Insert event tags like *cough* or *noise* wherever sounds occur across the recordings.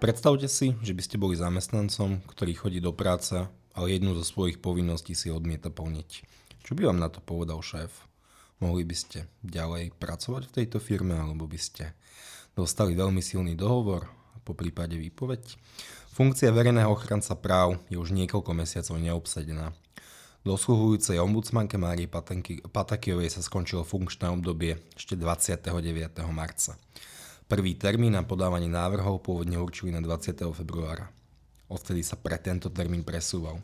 Predstavte si, že by ste boli zamestnancom, ktorý chodí do práce, ale jednu zo svojich povinností si odmieta plniť. Čo by vám na to povedal šéf? Mohli by ste ďalej pracovať v tejto firme, alebo by ste dostali veľmi silný dohovor, po prípade výpoveď? Funkcia verejného ochranca práv je už niekoľko mesiacov neobsadená. Dosluhujúcej ombudsmanke Márii Patakijovej sa skončilo funkčné obdobie ešte 29. marca. Prvý termín na podávanie návrhov pôvodne určili na 20. februára. Odtedy sa pre tento termín presúval.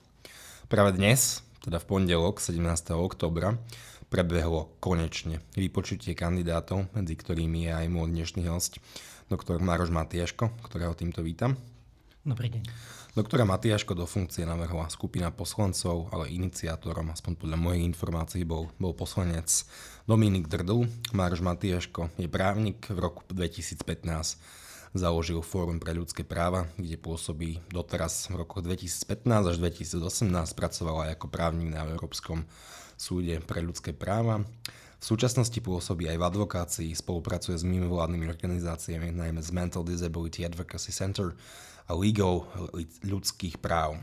Práve dnes, teda v pondelok 17. oktobra, prebehlo konečne vypočutie kandidátov, medzi ktorými je aj môj dnešný host, doktor Maroš Matiaško, ktorého týmto vítam. Dobrý deň. Doktora Matiaško do funkcie navrhla skupina poslancov, ale iniciátorom, aspoň podľa mojich informácií, bol, bol poslanec Dominik Drdl. Mároš Matiaško je právnik. V roku 2015 založil Fórum pre ľudské práva, kde pôsobí doteraz v rokoch 2015 až 2018. Pracoval aj ako právnik na Európskom súde pre ľudské práva. V súčasnosti pôsobí aj v advokácii, spolupracuje s mimovládnymi organizáciami, najmä z Mental Disability Advocacy Center, a Ligou ľudských práv.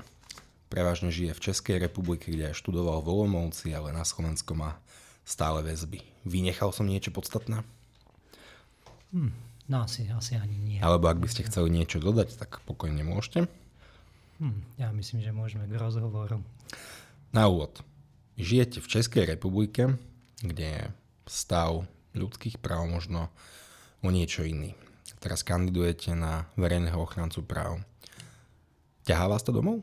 Prevažne žije v Českej republike, kde aj študoval v Olomouci, ale na Slovensku má stále väzby. Vynechal som niečo podstatné? Hmm, no asi, asi ani nie. Alebo ak by ste chceli niečo dodať, tak pokojne môžete. Hmm, ja myslím, že môžeme k rozhovoru. Na úvod. Žijete v Českej republike, kde je stav ľudských práv možno o niečo iný teraz kandidujete na verejného ochrancu práv. Ťahá vás to domov?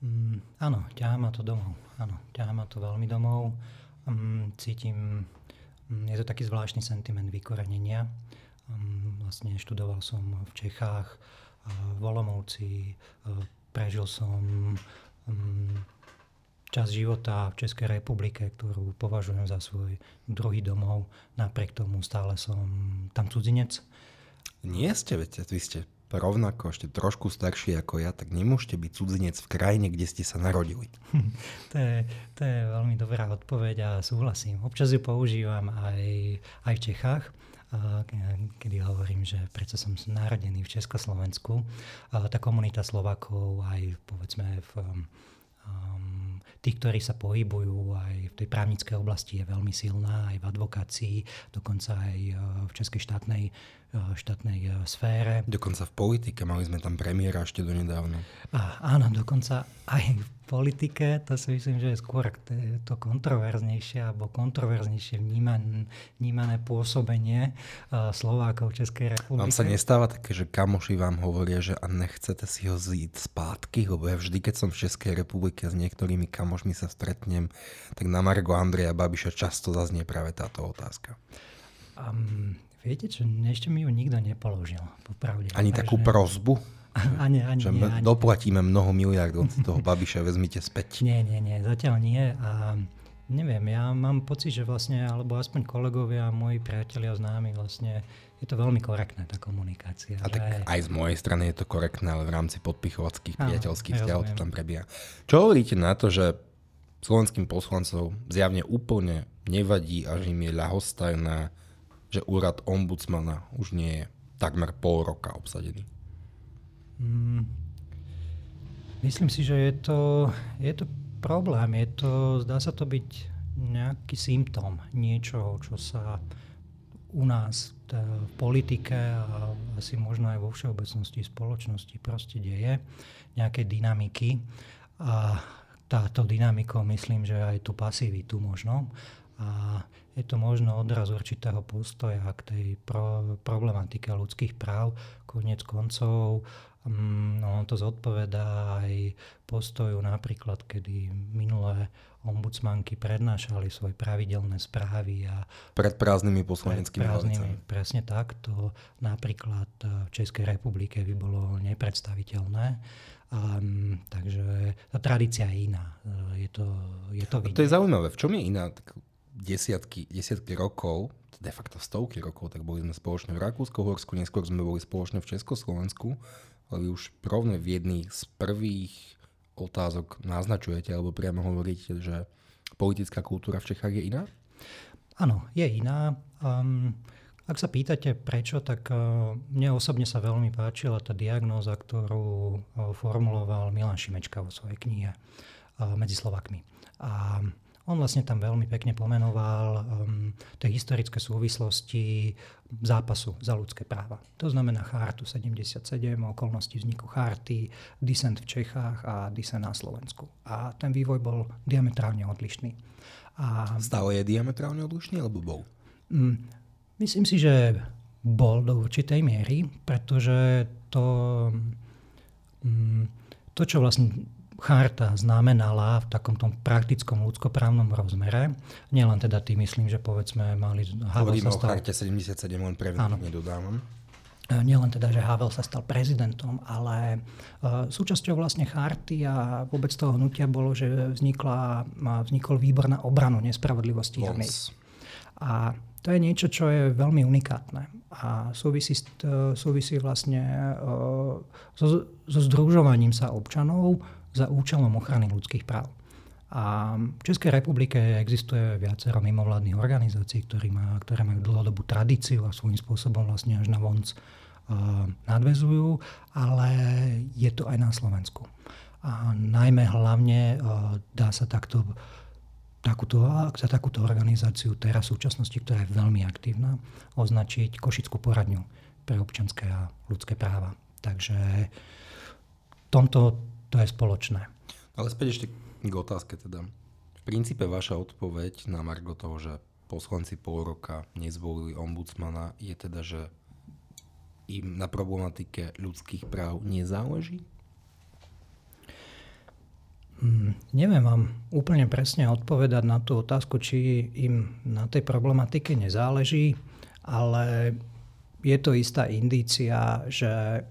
Mm, áno, ťahá ma to domov. Áno, ťahá ma to veľmi domov. Um, cítim, um, je to taký zvláštny sentiment vykorenenia. Um, vlastne študoval som v Čechách, uh, v Olomovci, uh, prežil som um, čas života v Českej republike, ktorú považujem za svoj druhý domov. Napriek tomu stále som tam cudzinec. Nie ste, viete, vy ste rovnako ešte trošku starší ako ja, tak nemôžete byť cudzinec v krajine, kde ste sa narodili. *laughs* to, je, to je veľmi dobrá odpoveď a súhlasím. Občas ju používam aj, aj v Čechách, kedy hovorím, že prečo som narodený v Československu. Tá komunita Slovakov aj povedzme v um, tí, ktorí sa pohybujú aj v tej právnickej oblasti je veľmi silná, aj v advokácii, dokonca aj uh, v Českej štátnej, štátnej uh, sfére. Dokonca v politike, mali sme tam premiéra ešte donedávno. A, áno, dokonca aj v politike, to si myslím, že je skôr to kontroverznejšie alebo kontroverznejšie vnímané, vnímané pôsobenie uh, Slovákov Českej republike. Vám sa nestáva také, že kamoši vám hovoria, že a nechcete si ho zíť spátky, lebo ja vždy, keď som v Českej republike s niektorými kamošmi sa stretnem, tak na Margo Andreja Babiša často zaznie práve táto otázka. Um, viete čo, ešte mi ju nikto nepoložil, popravde. Ani takú prozbu? *laughs* Ani, ani, že nie, ani. doplatíme mnoho miliard od toho Babiša, vezmite späť. *laughs* Nie, nie, nie, zatiaľ nie. A neviem, ja mám pocit, že vlastne, alebo aspoň kolegovia, moji priatelia, známi, vlastne je to veľmi korektná tá komunikácia. A tak aj z mojej strany je to korektné, ale v rámci podpichovackých priateľských vzťahov to tam prebieha. Čo hovoríte na to, že slovenským poslancov zjavne úplne nevadí a že im je ľahostajné, že úrad ombudsmana už nie je takmer pol roka obsadený? Mm, myslím si, že je to, je to problém. Je to, zdá sa to byť nejaký symptóm niečoho, čo sa u nás v politike a asi možno aj vo všeobecnosti spoločnosti proste deje, nejaké dynamiky. A táto dynamikou myslím, že aj tú pasivitu možno. A je to možno odraz určitého postoja k tej pro, problematike ľudských práv. Konec koncov Mm, no, on to zodpovedá aj postoju napríklad, kedy minulé ombudsmanky prednášali svoje pravidelné správy. A pred prázdnymi poslaneckými pred prázdnymi, Presne tak. To napríklad v Českej republike by bolo nepredstaviteľné. Um, takže tá tradícia je iná. Je to, je to, to je zaujímavé. V čom je iná? Desiatky, desiatky rokov, de facto stovky rokov, tak boli sme spoločne v Rakúsku, Horsku, neskôr sme boli spoločne v Československu ale už rovne v jedných z prvých otázok naznačujete alebo priamo hovoríte, že politická kultúra v Čechách je iná? Áno, je iná. Um, ak sa pýtate prečo, tak mne osobne sa veľmi páčila tá diagnóza, ktorú formuloval Milan Šimečka vo svojej knihe Medzi Slovakmi. A on vlastne tam veľmi pekne pomenoval um, tie historické súvislosti zápasu za ľudské práva. To znamená chartu 77, okolnosti vzniku charty, disent v Čechách a disent na Slovensku. A ten vývoj bol diametrálne odlišný. A, Stále je diametrálne odlišný, alebo bol? Um, myslím si, že bol do určitej miery, pretože to, um, to čo vlastne charta znamenala v takom tom praktickom ľudskoprávnom rozmere. Nielen teda tým myslím, že povedzme mali... Havel Hovoríme sa stal... o charte 77, len pre nedodávam. E, nielen teda, že Havel sa stal prezidentom, ale uh, súčasťou vlastne charty a vôbec toho hnutia bolo, že vznikla, vznikol výbor na obranu nespravodlivosti A to je niečo, čo je veľmi unikátne a súvisí, súvisí vlastne uh, so, so združovaním sa občanov za účelom ochrany ľudských práv. A v Českej republike existuje viacero mimovládnych organizácií, ktoré, má, ktoré majú dlhodobú tradíciu a svojím spôsobom vlastne až na vonc uh, nadvezujú, ale je to aj na Slovensku. A najmä hlavne uh, dá sa takto takúto, za takúto organizáciu teraz v súčasnosti, ktorá je veľmi aktívna, označiť Košickú poradňu pre občanské a ľudské práva. Takže tomto to je spoločné. Ale späť ešte k otázke teda. V princípe vaša odpoveď na Margo toho, že poslanci pol roka nezvolili ombudsmana, je teda, že im na problematike ľudských práv nezáleží? Hmm, neviem vám úplne presne odpovedať na tú otázku, či im na tej problematike nezáleží, ale je to istá indícia, že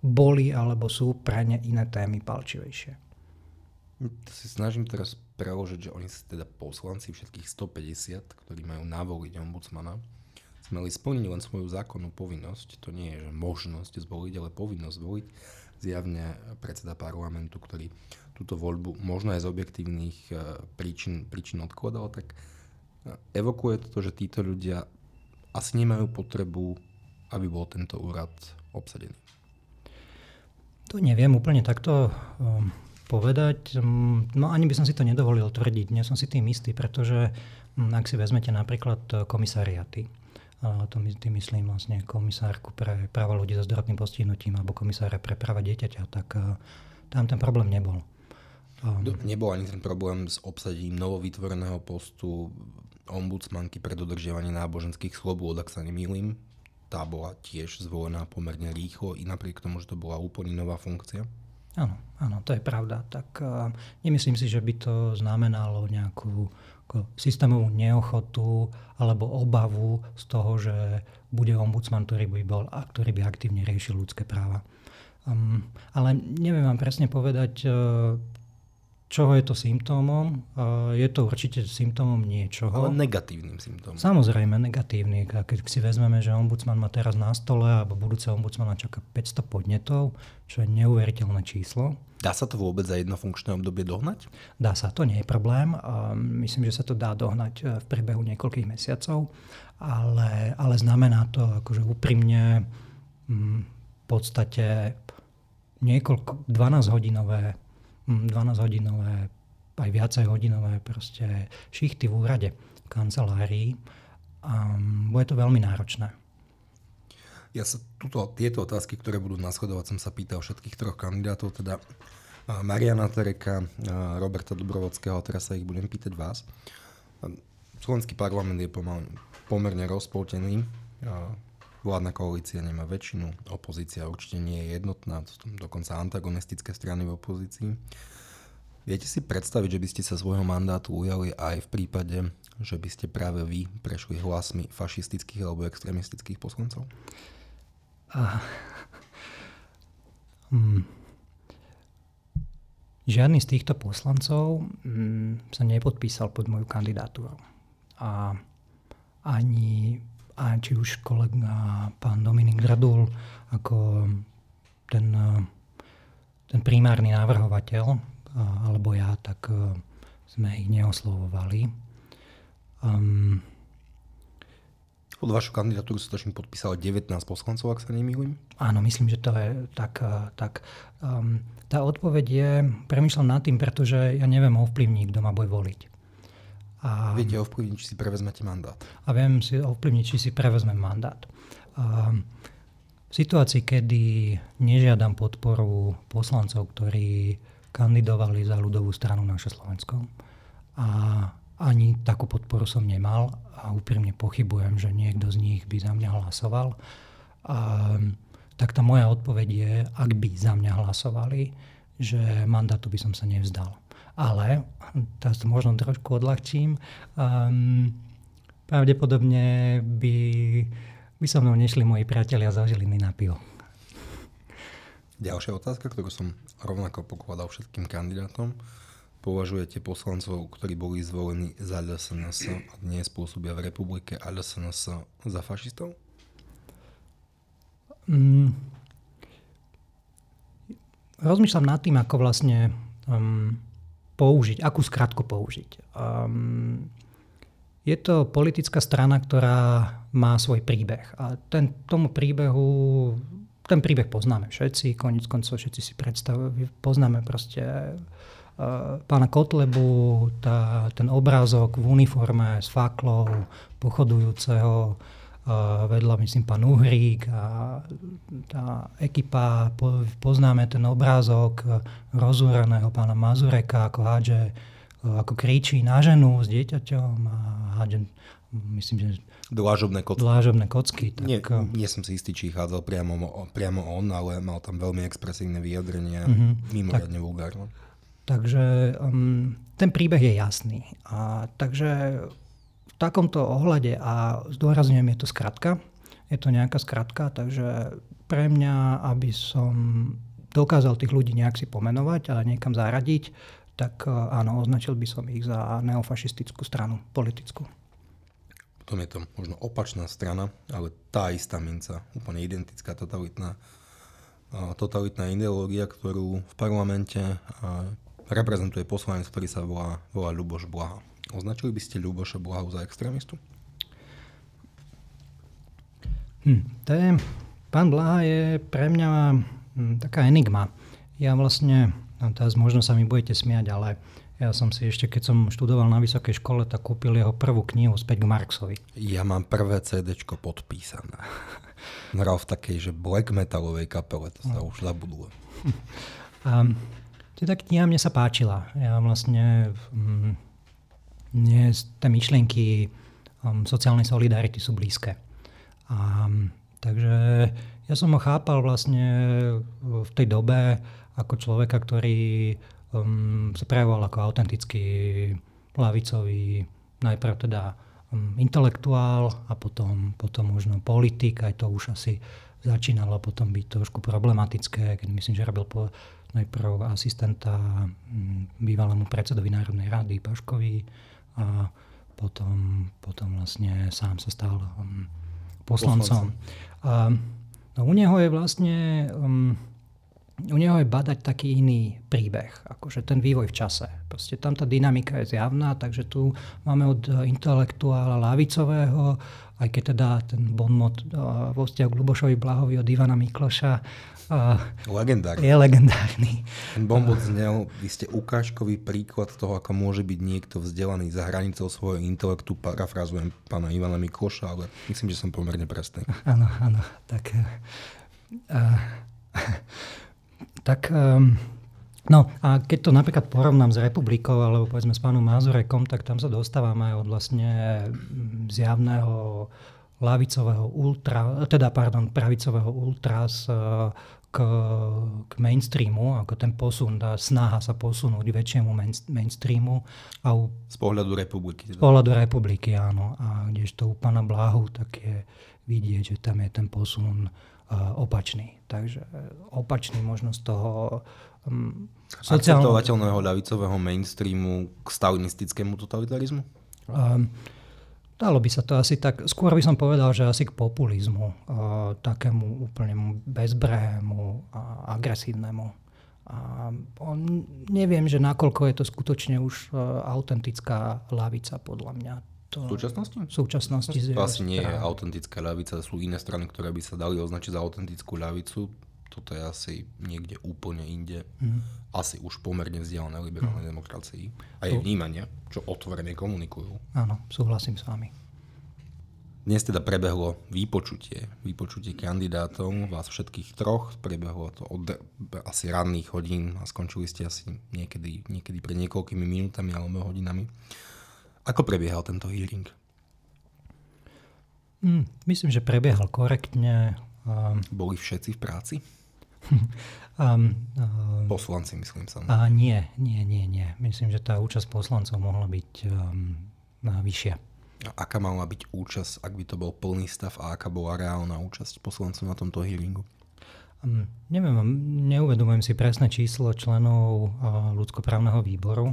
boli alebo sú pre ne iné témy palčivejšie. To si snažím teraz preložiť, že oni si teda poslanci všetkých 150, ktorí majú navoliť ombudsmana, smeli splniť len svoju zákonnú povinnosť. To nie je že možnosť zvoliť, ale povinnosť zvoliť. Zjavne predseda parlamentu, ktorý túto voľbu možno aj z objektívnych e, príčin, príčin odkladal, tak e, evokuje to, že títo ľudia asi nemajú potrebu, aby bol tento úrad obsadený. To neviem úplne takto um, povedať. Um, no ani by som si to nedovolil tvrdiť. Nie som si tým istý, pretože um, ak si vezmete napríklad uh, komisariaty, to my, tým myslím vlastne komisárku pre práva ľudí so zdravotným postihnutím alebo komisára pre práva dieťaťa, tak uh, tam ten problém nebol. Nebol ani ten problém s obsadením novovytvoreného postu ombudsmanky pre dodržiavanie náboženských slobôd, ak sa nemýlim tá bola tiež zvolená pomerne rýchlo, i napriek tomu, že to bola úplne nová funkcia? Áno, áno, to je pravda. Tak uh, nemyslím si, že by to znamenalo nejakú ako, systémovú neochotu alebo obavu z toho, že bude ombudsman, ktorý by bol a ktorý by aktívne riešil ľudské práva. Um, ale neviem vám presne povedať, uh, čoho je to symptómom? Je to určite symptómom niečoho. Ale negatívnym symptómom. Samozrejme, negatívny. Keď si vezmeme, že ombudsman má teraz na stole alebo budúce ombudsmana čaká 500 podnetov, čo je neuveriteľné číslo. Dá sa to vôbec za jedno funkčné obdobie dohnať? Dá sa, to nie je problém. Myslím, že sa to dá dohnať e, v priebehu niekoľkých mesiacov, ale, ale znamená to akože úprimne mm, v podstate niekoľko, 12 hodinové 12-hodinové, aj viacej hodinové proste šichty v úrade, v kancelárii. A bude to veľmi náročné. Ja sa tuto, tieto otázky, ktoré budú nasledovať, som sa pýtal všetkých troch kandidátov, teda Mariana Tereka, Roberta Dobrovodského, a teraz sa ich budem pýtať vás. Slovenský parlament je pomal, pomerne rozpoltený. Vládna koalícia nemá väčšinu, opozícia určite nie je jednotná, dokonca antagonistické strany v opozícii. Viete si predstaviť, že by ste sa svojho mandátu ujali aj v prípade, že by ste práve vy prešli hlasmi fašistických alebo extremistických poslancov? A... Hmm. Žiadny z týchto poslancov hmm, sa nepodpísal pod moju kandidatúru. A ani a či už kolega pán Dominik Gradul ako ten, ten primárny návrhovateľ, alebo ja, tak e, sme ich neoslovovali. Um, Pod vašu kandidatúru sa točím podpísalo 19 poslancov, ak sa nemýlim. Áno, myslím, že to je tak. Eh, tak um, tá odpoveď je, premyšľam nad tým, pretože ja neviem ovplyvniť, kto ma bude voliť. A, Viete ovplyvniť, či si prevezmete mandát. A viem si ovplyvniť, či si prevezmem mandát. Um, v situácii, kedy nežiadam podporu poslancov, ktorí kandidovali za ľudovú stranu naše Slovensko a ani takú podporu som nemal a úprimne pochybujem, že niekto z nich by za mňa hlasoval. A, tak tá moja odpoveď je, ak by za mňa hlasovali, že mandátu by som sa nevzdal. Ale, teraz to možno trošku odľahčím, um, pravdepodobne by, by so mnou nešli moji priatelia za Žiliny na pivo. Ďalšia otázka, ktorú som rovnako pokladal všetkým kandidátom považujete poslancov, ktorí boli zvolení za LSNS a dnes pôsobia v republike a LSNS za fašistov? Mm, rozmýšľam nad tým, ako vlastne um, použiť, akú skratku použiť. Um, je to politická strana, ktorá má svoj príbeh. A ten, tomu príbehu, ten príbeh poznáme všetci, koniec koncov všetci si predstavujú, poznáme proste pána Kotlebu, tá, ten obrázok v uniforme s faklou pochodujúceho vedľa, myslím, pán Uhrík a tá ekipa, poznáme ten obrázok rozúraného pána Mazureka, ako hádže, ako kričí na ženu s dieťaťom a hádže, myslím, že Dlážobné kocky. Dlážobné kocky. Tak... Nie, nie som si istý, či chádzal priamo, priamo on, ale mal tam veľmi expresívne vyjadrenie, mm-hmm. mimoriadne vulgárne. Takže um, ten príbeh je jasný. A, takže takomto ohľade, a zdôrazňujem, je to skratka, je to nejaká skratka, takže pre mňa, aby som dokázal tých ľudí nejak si pomenovať a niekam zaradiť, tak e, áno, označil by som ich za neofašistickú stranu politickú. Potom je to možno opačná strana, ale tá istá minca, úplne identická totalitná, totalitná ideológia, ktorú v parlamente reprezentuje poslanec, ktorý sa volá, volá Ľuboš Blaha. Označili by ste Ľuboša Blahu za extrémistu? Hm, to je, pán Blaha je pre mňa hm, taká enigma. Ja vlastne, no teraz možno sa mi budete smiať, ale ja som si ešte, keď som študoval na vysokej škole, tak kúpil jeho prvú knihu späť k Marxovi. Ja mám prvé CD podpísané. *laughs* Hral v takej, že black metalovej kapele, to sa no. už zabudlo. Um, Čiže tá kniha mne sa páčila. Ja vlastne mm, mne tie myšlienky um, sociálnej solidarity sú blízke. A, takže ja som ho chápal vlastne v tej dobe ako človeka, ktorý um, sa prejavoval ako autentický lavicový, najprv teda um, intelektuál a potom, potom možno politik, aj to už asi začínalo potom byť trošku problematické, keď myslím, že robil po, najprv asistenta mm, bývalému predsedovi Národnej rady Paškovi a potom, potom vlastne sám sa stal um, poslancom. A, no, u neho je vlastne um, u neho je badať taký iný príbeh, akože ten vývoj v čase. Proste tam tá dynamika je zjavná, takže tu máme od intelektuála lavicového, aj keď teda ten bonmot uh, vo vzťahu k Lubošovi Blahovi od Ivana Mikloša Uh, legendárny. Je legendárny. Ten bombot znel, vy ste ukážkový príklad toho, ako môže byť niekto vzdelaný za hranicou svojho intelektu. Parafrazujem pána Ivana Mikloša, ale myslím, že som pomerne presný. Áno, áno. Tak, uh, *laughs* tak um, No a keď to napríklad porovnám s republikou alebo povedzme s pánom Mazurekom, tak tam sa dostávame od vlastne zjavného lavicového ultra, teda pardon, pravicového ultras k, k mainstreamu, ako ten posun, tá snaha sa posunúť väčšiemu main, mainstreamu. A u, z pohľadu republiky. Z pohľadu republiky, áno. A kdežto u pána Blahu, tak je vidieť, že tam je ten posun uh, opačný. Takže opačný možno z toho um, sociálneho... Akceptovateľného ľavicového mainstreamu k stalinistickému totalitarizmu? Um, Dalo by sa to asi tak, skôr by som povedal, že asi k populizmu, uh, takému úplne bezbrehému a agresívnemu. A on, neviem, že nakoľko je to skutočne už uh, autentická lavica, podľa mňa. To, v súčasnosti? V súčasnosti. To asi nie je autentická ľavica, sú iné strany, ktoré by sa dali označiť za autentickú ľavicu. Toto je asi niekde úplne inde. Mm. Asi už pomerne vzdialené liberálnej mm. demokracii. A je vnímanie, čo otvorene komunikujú. Áno, súhlasím s vami. Dnes teda prebehlo výpočutie, výpočutie kandidátov, vás všetkých troch, prebehlo to od asi ranných hodín a skončili ste asi niekedy, niekedy pred niekoľkými minútami alebo hodinami. Ako prebiehal tento hearing? Mm, myslím, že prebiehal korektne. Boli všetci v práci? *laughs* um, um, Poslanci, myslím sa. A nie, nie, nie, nie. Myslím, že tá účasť poslancov mohla byť um, vyššia. A aká mala byť účasť, ak by to bol plný stav a aká bola reálna účasť poslancov na tomto hearingu? Um, neviem, neuvedomujem si presné číslo členov uh, ľudskoprávneho výboru,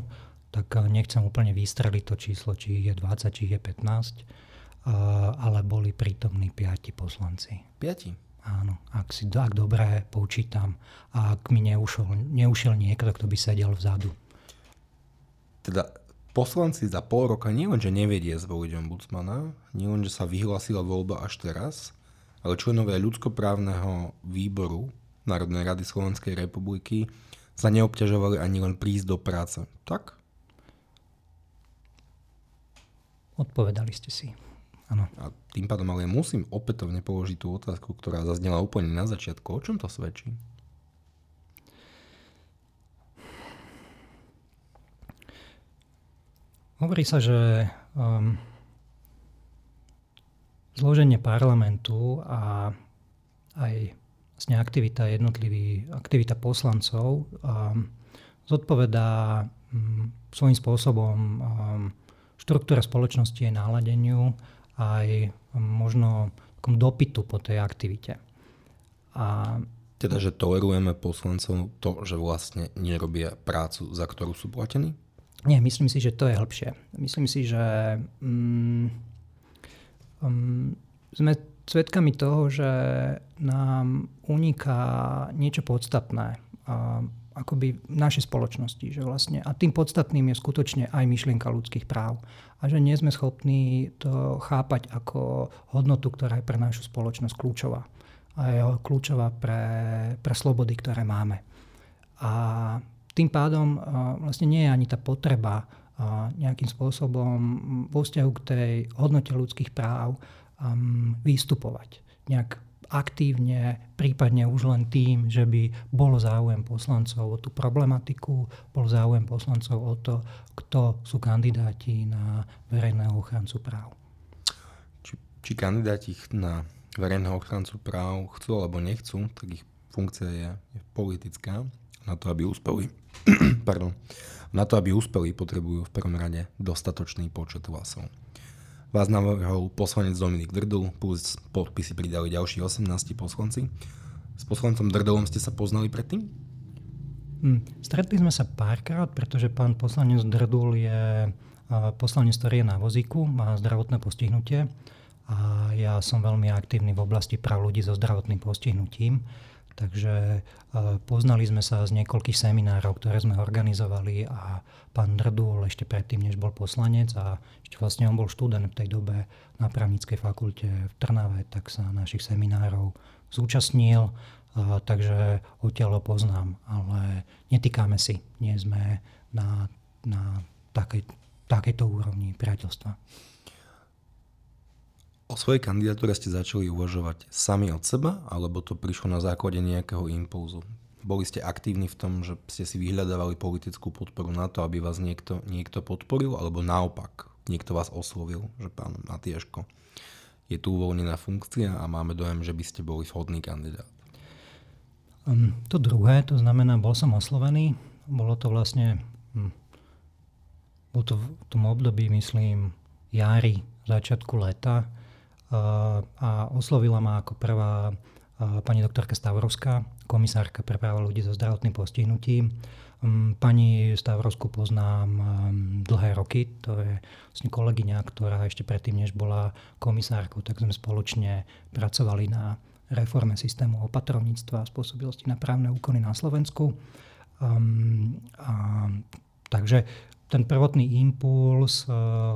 tak uh, nechcem úplne vystreliť to číslo, či ich je 20, či ich je 15, uh, ale boli prítomní piati poslanci. Piati? Áno, ak si ak dobre počítam a ak mi neušiel, neušiel niekto, kto by sedel vzadu. Teda poslanci za pol roka nielenže nevedie zvoliť ombudsmana, nielenže sa vyhlásila voľba až teraz, ale členovia ľudskoprávneho výboru Národnej rady Slovenskej republiky sa neobťažovali ani len prísť do práce. Tak? Odpovedali ste si. Áno. A tým pádom ale musím opätovne položiť tú otázku, ktorá zaznela úplne na začiatku. O čom to svedčí? Hovorí sa, že um, zloženie parlamentu a aj vlastne aktivita jednotlivý, aktivita poslancov um, zodpovedá um, svojím spôsobom um, štruktúra spoločnosti jej náladeniu aj možno takom dopytu po tej aktivite. A teda, že tolerujeme poslancov to, že vlastne nerobia prácu, za ktorú sú platení? Nie, myslím si, že to je lepšie. Myslím si, že um, um, sme svedkami toho, že nám uniká niečo podstatné um, akoby našej spoločnosti. Že vlastne, a tým podstatným je skutočne aj myšlienka ľudských práv. A že nie sme schopní to chápať ako hodnotu, ktorá je pre našu spoločnosť kľúčová. A je kľúčová pre, pre slobody, ktoré máme. A tým pádom vlastne nie je ani tá potreba nejakým spôsobom vo vzťahu k tej hodnote ľudských práv vystupovať nejak aktívne, prípadne už len tým, že by bol záujem poslancov o tú problematiku, bol záujem poslancov o to, kto sú kandidáti na verejného ochrancu práv. Či, či kandidáti na verejného ochrancu práv chcú alebo nechcú, tak ich funkcia je, je politická na to, aby uspeli. *clears throat* Pardon. Na to, aby uspeli, potrebujú v prvom rade dostatočný počet hlasov. Vás navrhol poslanec Dominik Drdul, plus podpisy pridali ďalší 18 poslanci. S poslancom Drdolom ste sa poznali predtým? Hmm, stretli sme sa párkrát, pretože pán poslanec Drdul je poslanec, ktorý je na vozíku, má zdravotné postihnutie a ja som veľmi aktívny v oblasti práv ľudí so zdravotným postihnutím. Takže e, poznali sme sa z niekoľkých seminárov, ktoré sme organizovali a pán Drdul ešte predtým, než bol poslanec a ešte vlastne on bol študent v tej dobe na právnickej fakulte v Trnave, tak sa našich seminárov zúčastnil, takže odtiaľ ho poznám, ale netýkame si, nie sme na, na takej, takejto úrovni priateľstva. O svojej kandidatúre ste začali uvažovať sami od seba, alebo to prišlo na základe nejakého impulzu? Boli ste aktívni v tom, že ste si vyhľadávali politickú podporu na to, aby vás niekto, niekto podporil, alebo naopak, niekto vás oslovil, že pán Matiaško, je tu uvoľnená funkcia a máme dojem, že by ste boli vhodný kandidát? Um, to druhé, to znamená, bol som oslovený, bolo to vlastne, hm, bolo to v tom období, myslím, jary, začiatku leta, a oslovila ma ako prvá pani doktorka Stavrovská, komisárka pre práva ľudí so zdravotným postihnutím. Mm, pani Stavrovskú poznám mm, dlhé roky, to je vlastne kolegyňa, ktorá ešte predtým, než bola komisárkou, tak sme spoločne pracovali na reforme systému opatrovníctva a spôsobilosti na právne úkony na Slovensku. Um, a, takže ten prvotný impuls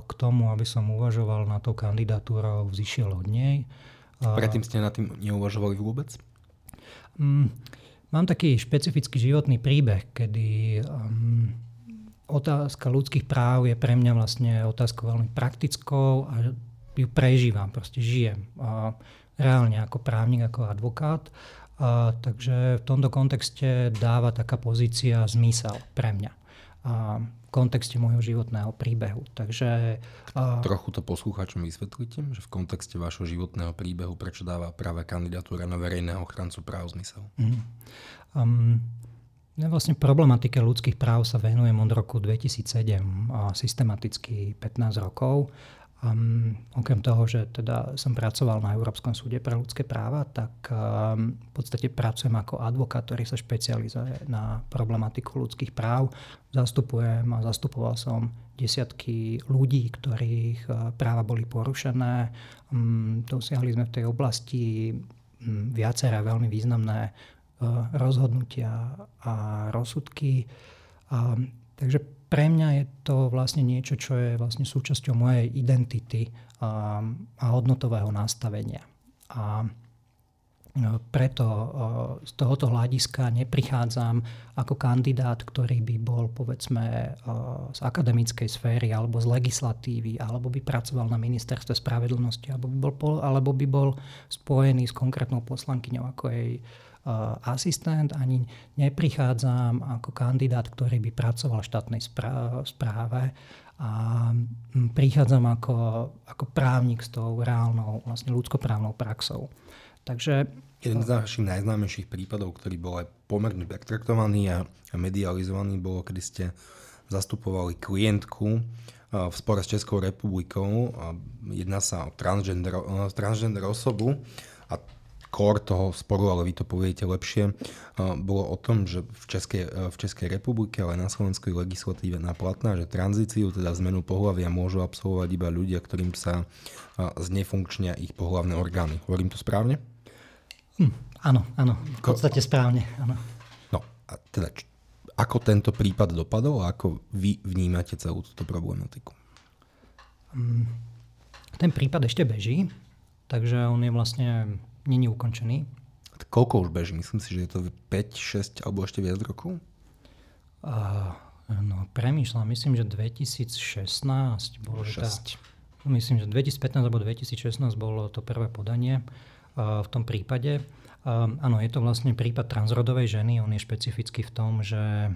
k tomu, aby som uvažoval na tou kandidatúrou, vzýšiel od nej. Predtým ste na tým neuvažovali vôbec? Mm, mám taký špecifický životný príbeh, kedy um, otázka ľudských práv je pre mňa vlastne otázkou veľmi praktickou a ju prežívam, proste žijem. A reálne ako právnik, ako advokát. A, takže v tomto kontexte dáva taká pozícia zmysel pre mňa. A kontexte môjho životného príbehu. Takže, a... Trochu to poslucháčom vysvetlíte, že v kontexte vášho životného príbehu prečo dáva práve kandidatúra na verejného ochrancu práv zmysel? Mm. Um, ja vlastne problematike ľudských práv sa venujem od roku 2007 a systematicky 15 rokov Um, okrem toho, že teda som pracoval na Európskom súde pre ľudské práva, tak um, v podstate pracujem ako advokát, ktorý sa špecializuje na problematiku ľudských práv. Zastupujem a zastupoval som desiatky ľudí, ktorých uh, práva boli porušené. Um, dosiahli sme v tej oblasti um, viaceré veľmi významné uh, rozhodnutia a rozsudky. Um, takže pre mňa je to vlastne niečo, čo je vlastne súčasťou mojej identity a, a hodnotového nastavenia. A no, preto z tohoto hľadiska neprichádzam ako kandidát, ktorý by bol povedzme z akademickej sféry alebo z legislatívy, alebo by pracoval na ministerstve spravedlnosti, alebo by bol, alebo by bol spojený s konkrétnou poslankyňou, ako jej asistent, ani neprichádzam ako kandidát, ktorý by pracoval v štátnej správe a prichádzam ako, ako právnik s tou reálnou, vlastne ľudskoprávnou praxou. Takže Jeden z našich najznámejších prípadov, ktorý bol aj pomerne pertraktovaný a medializovaný, bolo, kedy ste zastupovali klientku v spore s Českou republikou. Jedná sa o transgender, transgender osobu a core toho sporu, ale vy to poviete lepšie, bolo o tom, že v Českej, v Českej republike, ale na slovenskej legislatíve naplatná, že tranzíciu, teda zmenu pohľavia môžu absolvovať iba ľudia, ktorým sa znefunkčnia ich pohľavné orgány. Hovorím to správne? Hm, áno, áno, v podstate správne. Áno. No a teda, ako tento prípad dopadol a ako vy vnímate celú túto problematiku? Hm, ten prípad ešte beží, takže on je vlastne není ukončený. Koľko už beží? Myslím si, že je to 5, 6 alebo ešte viac rokov? Uh, no, premýšľam. Myslím, že 2016 bolo 6. Tá, myslím, že 2015 alebo 2016 bolo to prvé podanie uh, v tom prípade. Uh, áno, je to vlastne prípad transrodovej ženy. On je špecifický v tom, že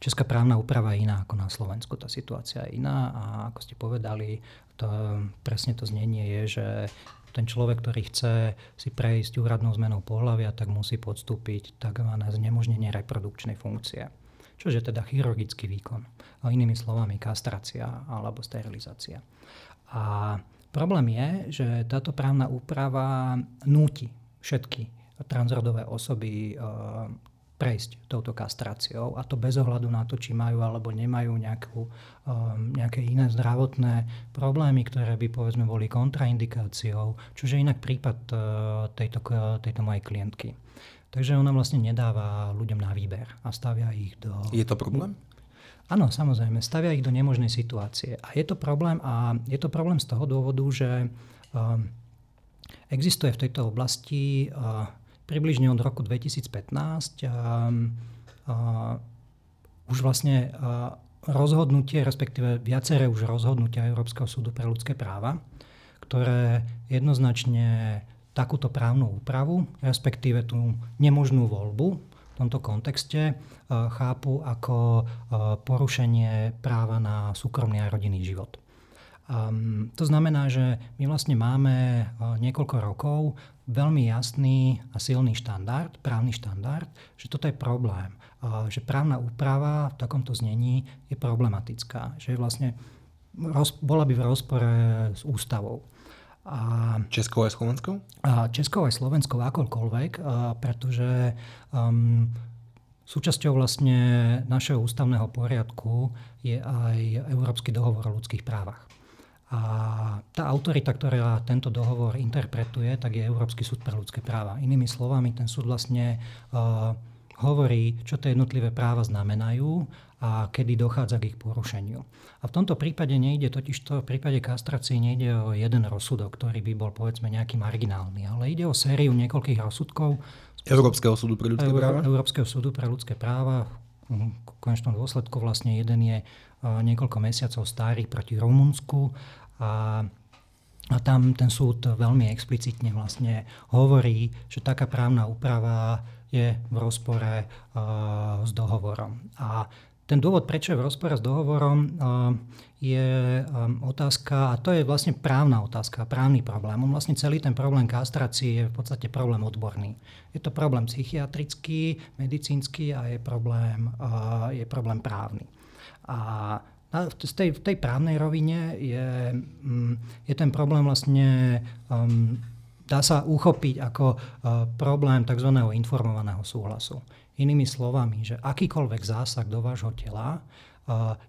Česká právna úprava je iná ako na Slovensku. Tá situácia je iná a ako ste povedali, to, presne to znenie je, že ten človek, ktorý chce si prejsť úradnou zmenou pohľavia, tak musí podstúpiť tzv. znemožnenie reprodukčnej funkcie. Čo je teda chirurgický výkon. A inými slovami kastrácia alebo sterilizácia. A problém je, že táto právna úprava núti všetky transrodové osoby prejsť touto kastráciou a to bez ohľadu na to, či majú alebo nemajú nejakú, um, nejaké iné zdravotné problémy, ktoré by povedzme boli kontraindikáciou, čo je inak prípad uh, tejto, tejto mojej klientky. Takže ona vlastne nedáva ľuďom na výber a stavia ich do... Je to problém? Áno, samozrejme, stavia ich do nemožnej situácie. A je to problém a je to problém z toho dôvodu, že um, existuje v tejto oblasti uh, približne od roku 2015 a, a, už vlastne rozhodnutie, respektíve viaceré už rozhodnutia Európskeho súdu pre ľudské práva, ktoré jednoznačne takúto právnu úpravu, respektíve tú nemožnú voľbu v tomto kontexte chápu ako porušenie práva na súkromný a rodinný život. Um, to znamená, že my vlastne máme niekoľko rokov veľmi jasný a silný štandard, právny štandard, že toto je problém. Že právna úprava v takomto znení je problematická. Že je vlastne roz, bola by v rozpore s ústavou. A, Českou aj Slovenskou? A Českou aj Slovenskou akoľkoľvek, a, pretože um, súčasťou vlastne našeho ústavného poriadku je aj Európsky dohovor o ľudských právach. A tá autorita, ktorá tento dohovor interpretuje, tak je Európsky súd pre ľudské práva. Inými slovami, ten súd vlastne uh, hovorí, čo tie jednotlivé práva znamenajú a kedy dochádza k ich porušeniu. A v tomto prípade nejde totiž to, v prípade kastrácie nejde o jeden rozsudok, ktorý by bol povedzme nejaký marginálny, ale ide o sériu niekoľkých rozsudkov. Európskeho súdu pre ľudské práva? Európskeho súdu pre ľudské práva. V konečnom dôsledku vlastne jeden je niekoľko mesiacov starý proti Rumunsku a a tam ten súd veľmi explicitne vlastne hovorí, že taká právna úprava je v rozpore uh, s dohovorom. A ten dôvod, prečo je v rozpore s dohovorom, je otázka, a to je vlastne právna otázka, právny problém. On vlastne celý ten problém kastrácie je v podstate problém odborný. Je to problém psychiatrický, medicínsky a je problém, je problém právny. A v tej, v tej právnej rovine je, mm, je ten problém vlastne um, dá sa uchopiť ako uh, problém tzv. informovaného súhlasu. Inými slovami, že akýkoľvek zásah do vášho tela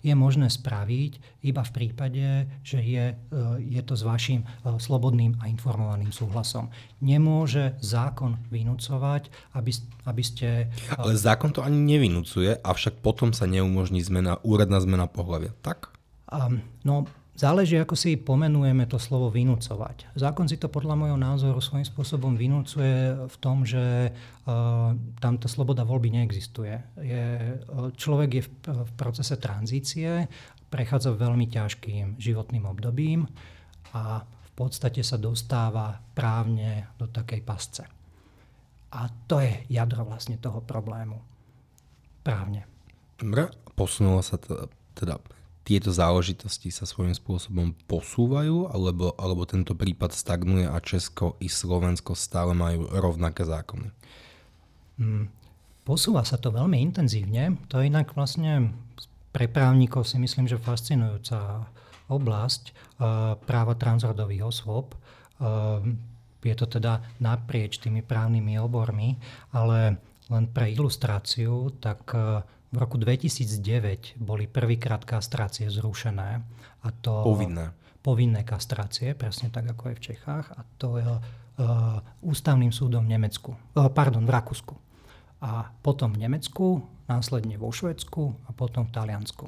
je možné spraviť iba v prípade, že je, uh, je to s vašim uh, slobodným a informovaným súhlasom. Nemôže zákon vynúcovať, aby, aby ste... Ale zákon to ani nevynúcuje, avšak potom sa neumožní zmena, úradná zmena pohľavia, tak? Um, no, Záleží, ako si pomenujeme to slovo vynúcovať. Zákon si to podľa môjho názoru svojím spôsobom vynúcuje v tom, že uh, tam tá sloboda voľby neexistuje. Je, uh, človek je v, v procese tranzície, prechádza veľmi ťažkým životným obdobím a v podstate sa dostáva právne do takej pasce. A to je jadro vlastne toho problému. Právne. Dobre, posunulo sa teda, teda tieto záležitosti sa svojím spôsobom posúvajú, alebo, alebo tento prípad stagnuje a Česko i Slovensko stále majú rovnaké zákony? Hmm. Posúva sa to veľmi intenzívne. To je inak vlastne pre právnikov si myslím, že fascinujúca oblasť uh, práva transrodových osôb. Uh, je to teda naprieč tými právnymi obormi, ale len pre ilustráciu, tak uh, v roku 2009 boli prvýkrát kastrácie zrušené. A to, povinné. Povinné kastrácie, presne tak ako je v Čechách. A to je uh, ústavným súdom v Nemecku. Uh, pardon, v Rakúsku. A potom v Nemecku, následne vo Švedsku a potom v Taliansku.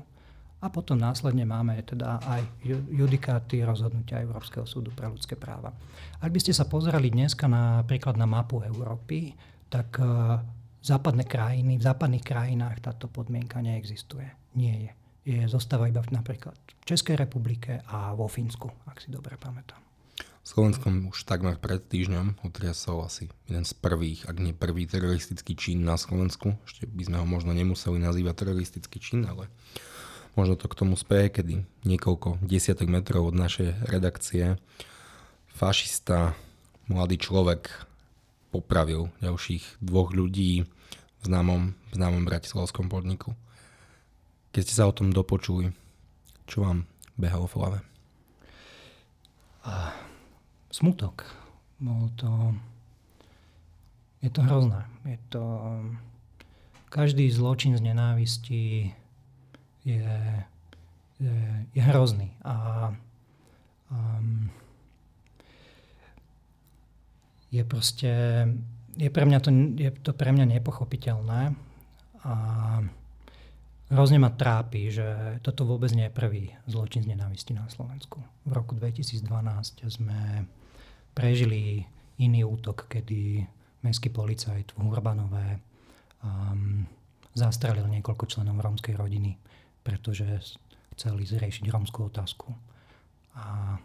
A potom následne máme teda aj judikáty rozhodnutia Európskeho súdu pre ľudské práva. Ak by ste sa pozerali dneska napríklad na mapu Európy, tak uh, západné krajiny, v západných krajinách táto podmienka neexistuje. Nie je. Je zostáva iba napríklad v Českej republike a vo Fínsku, ak si dobre pamätám. Slovenskom už takmer pred týždňom otriasol asi jeden z prvých, ak nie prvý teroristický čin na Slovensku. Ešte by sme ho možno nemuseli nazývať teroristický čin, ale možno to k tomu speje, kedy niekoľko desiatok metrov od našej redakcie fašista, mladý človek popravil ďalších dvoch ľudí v známom, známom bratislavskom podniku. Keď ste sa o tom dopočuli, čo vám behalo v hlave? Smutok. Bolo to... Je to hrozné. Je to... Každý zločin z nenávistí je, je, je hrozný. A um, je proste je, pre mňa to, je to pre mňa nepochopiteľné a hrozne ma trápi, že toto vôbec nie je prvý zločin z nenávisti na Slovensku. V roku 2012 sme prežili iný útok, kedy mestský policajt v Hurbanové um, zastrelil niekoľko členov rómskej rodiny, pretože chceli zriešiť rómskú otázku. A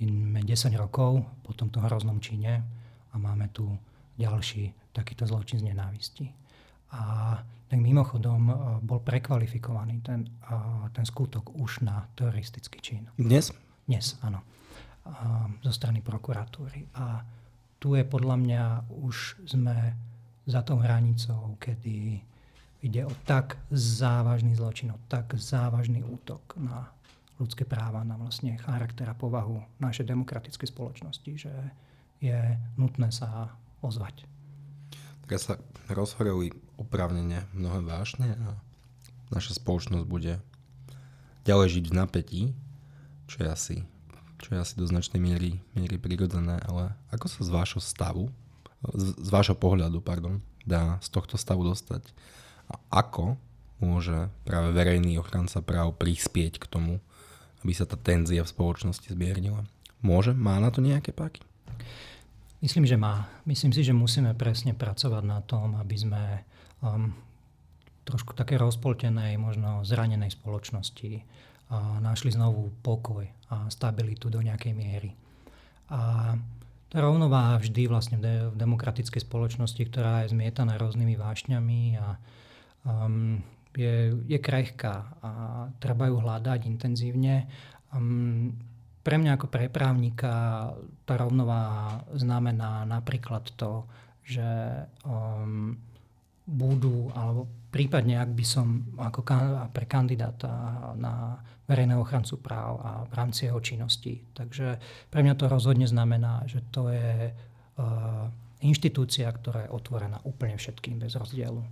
10 rokov po tomto hroznom čine a máme tu ďalší takýto zločin z nenávisti. A tak mimochodom e, bol prekvalifikovaný ten, e, ten skutok už na teroristický čin. Dnes? Dnes, áno. A, zo strany prokuratúry. A tu je podľa mňa už sme za tou hranicou, kedy ide o tak závažný zločin, o tak závažný útok na ľudské práva, na vlastne charakter a povahu našej demokratickej spoločnosti, že je nutné sa ozvať. Tak sa rozhoreli oprávnene mnohé vášne a naša spoločnosť bude ďalej žiť v napätí, čo je asi, čo je asi do značnej miery, miery prirodzené, ale ako sa z vášho stavu z, z vášho pohľadu, pardon, dá z tohto stavu dostať? A ako môže práve verejný ochranca práv prispieť k tomu, aby sa tá tenzia v spoločnosti zmiernila? Môže? Má na to nejaké páky? Myslím, že má. Myslím si, že musíme presne pracovať na tom, aby sme um, trošku také rozpoltenej, možno zranenej spoločnosti uh, našli znovu pokoj a stabilitu do nejakej miery. A tá rovnováha vždy vlastne v, de- v demokratickej spoločnosti, ktorá je zmietaná rôznymi vášňami a um, je, je krehká a treba ju hľadať intenzívne. Um, pre mňa ako preprávnika tá rovnováha znamená napríklad to, že um, budú, alebo prípadne ak by som ako kan- pre kandidáta na verejného ochrancu práv a v rámci jeho činnosti. Takže pre mňa to rozhodne znamená, že to je uh, inštitúcia, ktorá je otvorená úplne všetkým bez rozdielu.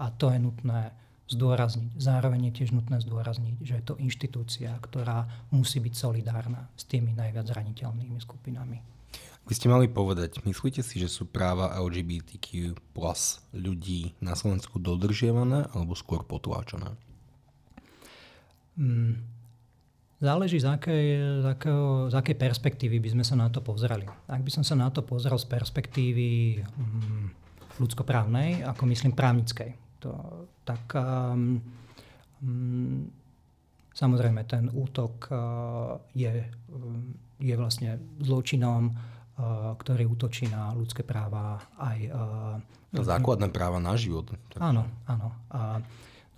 A to je nutné zdôrazniť. Zároveň je tiež nutné zdôrazniť, že je to inštitúcia, ktorá musí byť solidárna s tými najviac zraniteľnými skupinami. Vy ste mali povedať, myslíte si, že sú práva LGBTQ plus ľudí na Slovensku dodržiavané alebo skôr potláčané? Mm, záleží z akej, z, akého, z akej perspektívy by sme sa na to pozreli. Ak by som sa na to pozrel z perspektívy mm, ľudskoprávnej, ako myslím právnickej, to, tak um, um, samozrejme ten útok uh, je, um, je vlastne zločinom, Eh, ktorý útočí na ľudské práva aj... Uh, Základné práva na život. Tak. Áno, áno. A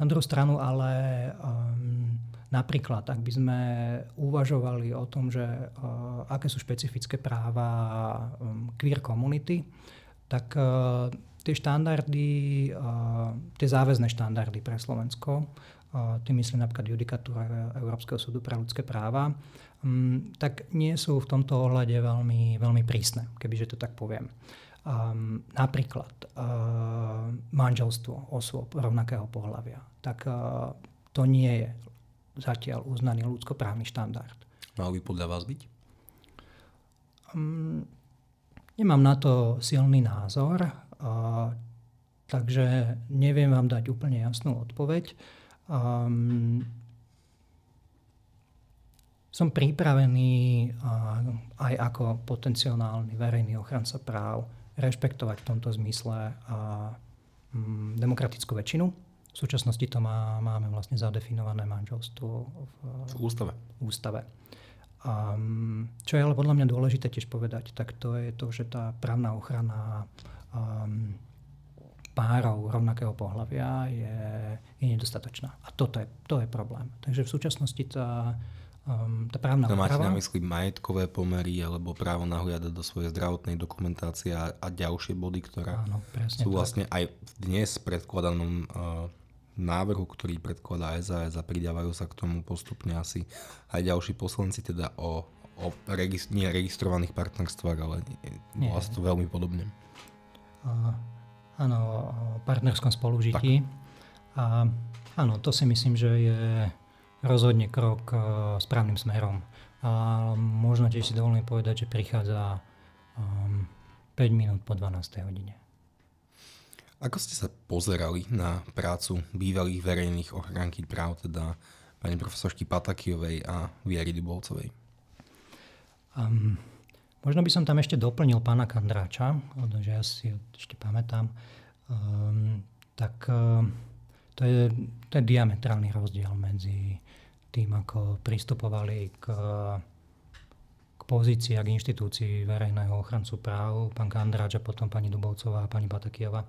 na druhú stranu ale um, napríklad, ak by sme uvažovali o tom, že uh, aké sú špecifické práva um, queer komunity, tak uh, tie štandardy, tie záväzné štandardy pre Slovensko, tým myslím napríklad judikatúra Európskeho súdu pre ľudské práva, um, tak nie sú v tomto ohľade veľmi, veľmi prísne, kebyže to tak poviem. Um, napríklad uh, manželstvo osôb rovnakého pohľavia, tak uh, to nie je zatiaľ uznaný ľudskoprávny štandard. Mal by podľa vás byť? Um, nemám na to silný názor, uh, takže neviem vám dať úplne jasnú odpoveď. Um, som pripravený aj ako potenciálny verejný ochranca práv rešpektovať v tomto zmysle mm, demokratickú väčšinu. V súčasnosti to má, máme vlastne zadefinované manželstvo v, v ústave. V ústave. Um, čo je ale podľa mňa dôležité tiež povedať, tak to je to, že tá právna ochrana um, párov rovnakého pohľavia je, je nedostatočná. A toto je, to je problém. Takže v súčasnosti tá um, tá právna to máte na mysli majetkové pomery alebo právo nahliadať do svojej zdravotnej dokumentácie a, a ďalšie body, ktoré Áno, sú vlastne aj dnes predkladanom uh, návrhu, ktorý predkladá SAS a pridávajú sa k tomu postupne asi aj ďalší poslanci, teda o, o regist- nie registrovaných partnerstvách, ale vlastne to veľmi podobne. Áno, o partnerskom spolužití. Tak. A, áno, to si myslím, že je rozhodne krok uh, správnym smerom. A možno tiež si dovolím povedať, že prichádza um, 5 minút po 12. hodine. Ako ste sa pozerali na prácu bývalých verejných ochránky práv, teda pani profesorky Patakijovej a Viery Dubovcovej? Um, možno by som tam ešte doplnil pána Kandráča, že ja si ešte pamätám. Um, tak um, to je, to je diametrálny rozdiel medzi tým, ako pristupovali k, k pozícii a k inštitúcii verejného ochrancu práv, pán Kandráč a potom pani Dubovcová a pani Batakijova.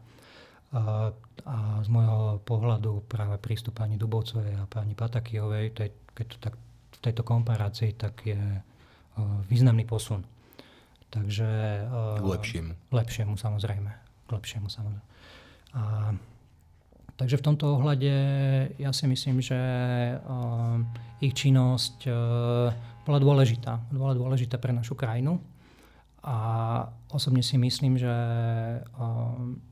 A, a z môjho pohľadu práve prístup pani Dubovcovej a pani Patakijovej, tej, keď to tak, v tejto komparácii, tak je významný posun. Takže... K lepšiemu. Lepšiemu, samozrejme. K lepšiemu, samozrejme. A, Takže v tomto ohľade ja si myslím, že uh, ich činnosť uh, bola dôležitá. Bola dôležitá pre našu krajinu. A osobne si myslím, že uh,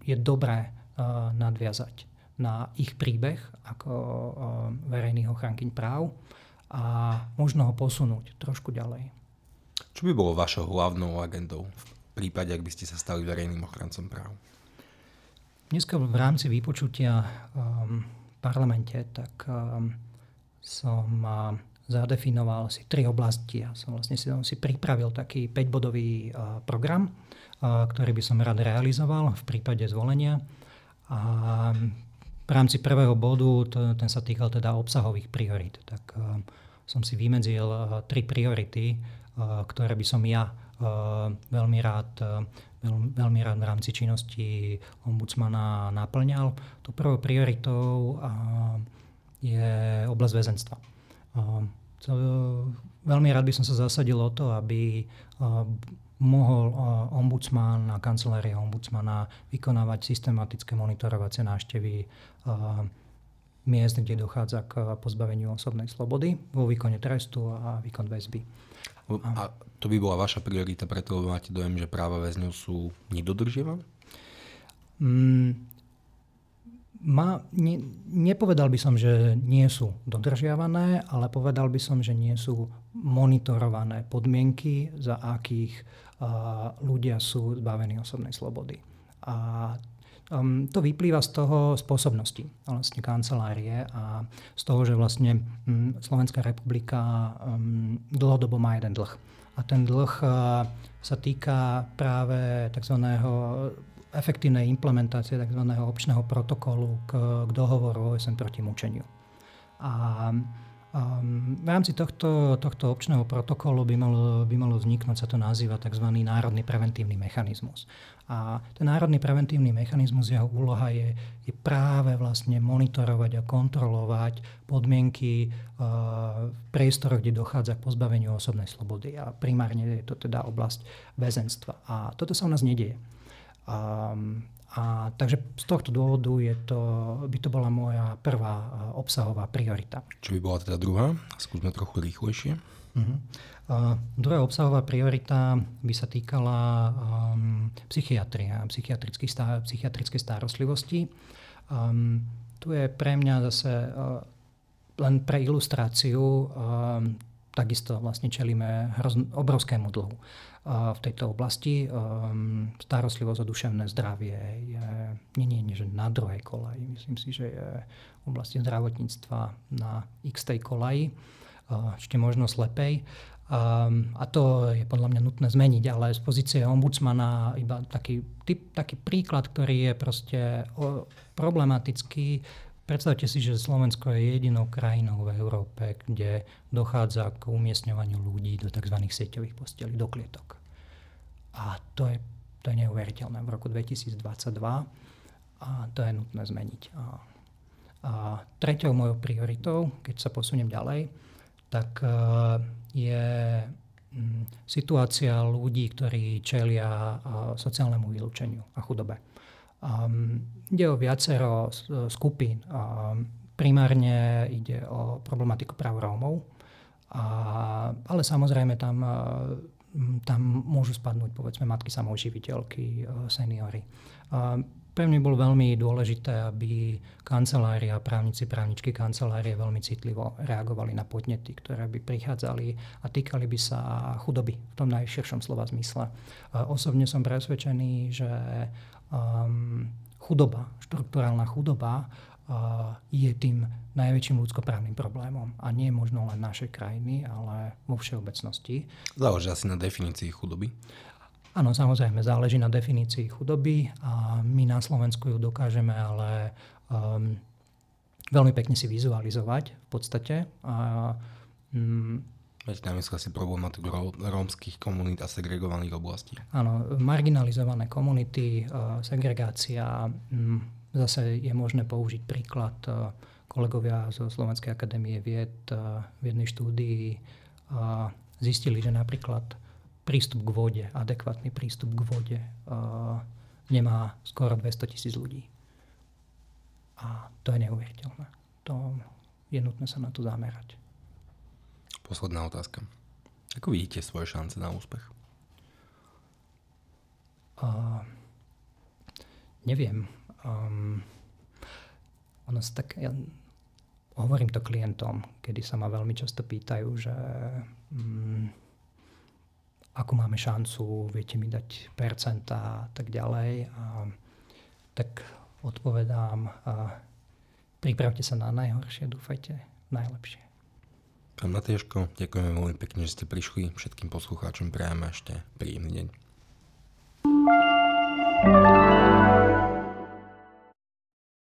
je dobré uh, nadviazať na ich príbeh ako uh, verejných ochrankyň práv a možno ho posunúť trošku ďalej. Čo by bolo vašou hlavnou agendou v prípade, ak by ste sa stali verejným ochrancom práv? Dneska v rámci vypočutia um, v parlamente, tak um, som uh, zadefinoval si tri oblasti. Ja som vlastne si, si pripravil taký 5-bodový uh, program, uh, ktorý by som rád realizoval v prípade zvolenia. A v rámci prvého bodu, to, ten sa týkal teda obsahových priorit, tak uh, som si vymedzil uh, tri priority, ktoré by som ja veľmi rád veľmi rád v rámci činnosti ombudsmana naplňal. To prvou prioritou je oblasť väzenstva. Veľmi rád by som sa zasadil o to, aby mohol ombudsman a kancelária ombudsmana vykonávať systematické monitorovacie návštevy miest, kde dochádza k pozbaveniu osobnej slobody vo výkone trestu a výkon väzby. A to by bola vaša priorita, preto máte dojem, že práva väzňov sú nedodržiavané? Mm, ma, ne, nepovedal by som, že nie sú dodržiavané, ale povedal by som, že nie sú monitorované podmienky, za akých uh, ľudia sú zbavení osobnej slobody. A um, to vyplýva z toho spôsobnosti vlastne kancelárie a z toho, že vlastne um, Slovenská republika um, dlhodobo má jeden dlh. A ten dlh uh, sa týka práve tzv efektívnej implementácie tzv. občného protokolu k, k dohovoru OSN proti mučeniu. A v rámci tohto, tohto občného protokolu by malo, by malo vzniknúť, sa to nazýva tzv. národný preventívny mechanizmus. A ten národný preventívny mechanizmus, jeho úloha je, je práve vlastne monitorovať a kontrolovať podmienky uh, v priestoroch, kde dochádza k pozbaveniu osobnej slobody. A primárne je to teda oblasť väzenstva. A toto sa u nás nedieje. A, a, takže z tohto dôvodu je to, by to bola moja prvá obsahová priorita. Čo by bola teda druhá? Skúsme trochu rýchlejšie. Uh-huh. Uh, druhá obsahová priorita by sa týkala um, psychiatrie a stá, psychiatrickej starostlivosti. Um, tu je pre mňa zase uh, len pre ilustráciu um, takisto vlastne čelíme hrozn- obrovskému dlhu v tejto oblasti. Ehm, starostlivosť o duševné zdravie je nie, nie, nie že na druhej kolaji. Myslím si, že je v oblasti zdravotníctva na x tej kolaji, ešte možno slepej. Um, a to je podľa mňa nutné zmeniť, ale z pozície ombudsmana iba taký, typ, taký príklad, ktorý je proste problematický, Predstavte si, že Slovensko je jedinou krajinou v Európe, kde dochádza k umiestňovaniu ľudí do tzv. sieťových postelí, do klietok. A to je, to je neuveriteľné v roku 2022 a to je nutné zmeniť. A, a treťou mojou prioritou, keď sa posuniem ďalej, tak uh, je um, situácia ľudí, ktorí čelia uh, sociálnemu vylúčeniu a chudobe. Um, ide o viacero skupín. Um, primárne ide o problematiku práv Rómov, a, ale samozrejme tam, tam môžu spadnúť povedzme matky samoživiteľky, seniory. Um, pre mňa bolo veľmi dôležité, aby kancelária, právnici, právničky kancelárie veľmi citlivo reagovali na podnety, ktoré by prichádzali a týkali by sa chudoby v tom najširšom slova zmysle. Osobne som presvedčený, že um, chudoba, štruktúrálna chudoba uh, je tým najväčším ľudskoprávnym problémom. A nie možno len našej krajiny, ale vo všeobecnosti. Záleží asi na definícii chudoby. Áno, samozrejme, záleží na definícii chudoby a my na Slovensku ju dokážeme ale um, veľmi pekne si vizualizovať v podstate. A, um, Veď na mysle si problematiku rómskych komunít a segregovaných oblastí. Áno, marginalizované komunity, e, segregácia. Zase je možné použiť príklad e, kolegovia zo Slovenskej akadémie vied e, v jednej štúdii zistili, že napríklad prístup k vode, adekvátny prístup k vode nemá skoro 200 tisíc ľudí. A to je neuveriteľné. To je nutné sa na to zamerať. Posledná otázka. Ako vidíte svoje šance na úspech? Uh, neviem. Um, ono sa tak, ja hovorím to klientom, kedy sa ma veľmi často pýtajú, že um, ako máme šancu, viete mi dať percentá a tak ďalej. A tak odpovedám, a pripravte sa na najhoršie, dúfajte najlepšie. Pán Matieško, ďakujeme veľmi pekne, že ste prišli. Všetkým poslucháčom prajeme ešte príjemný deň. thank you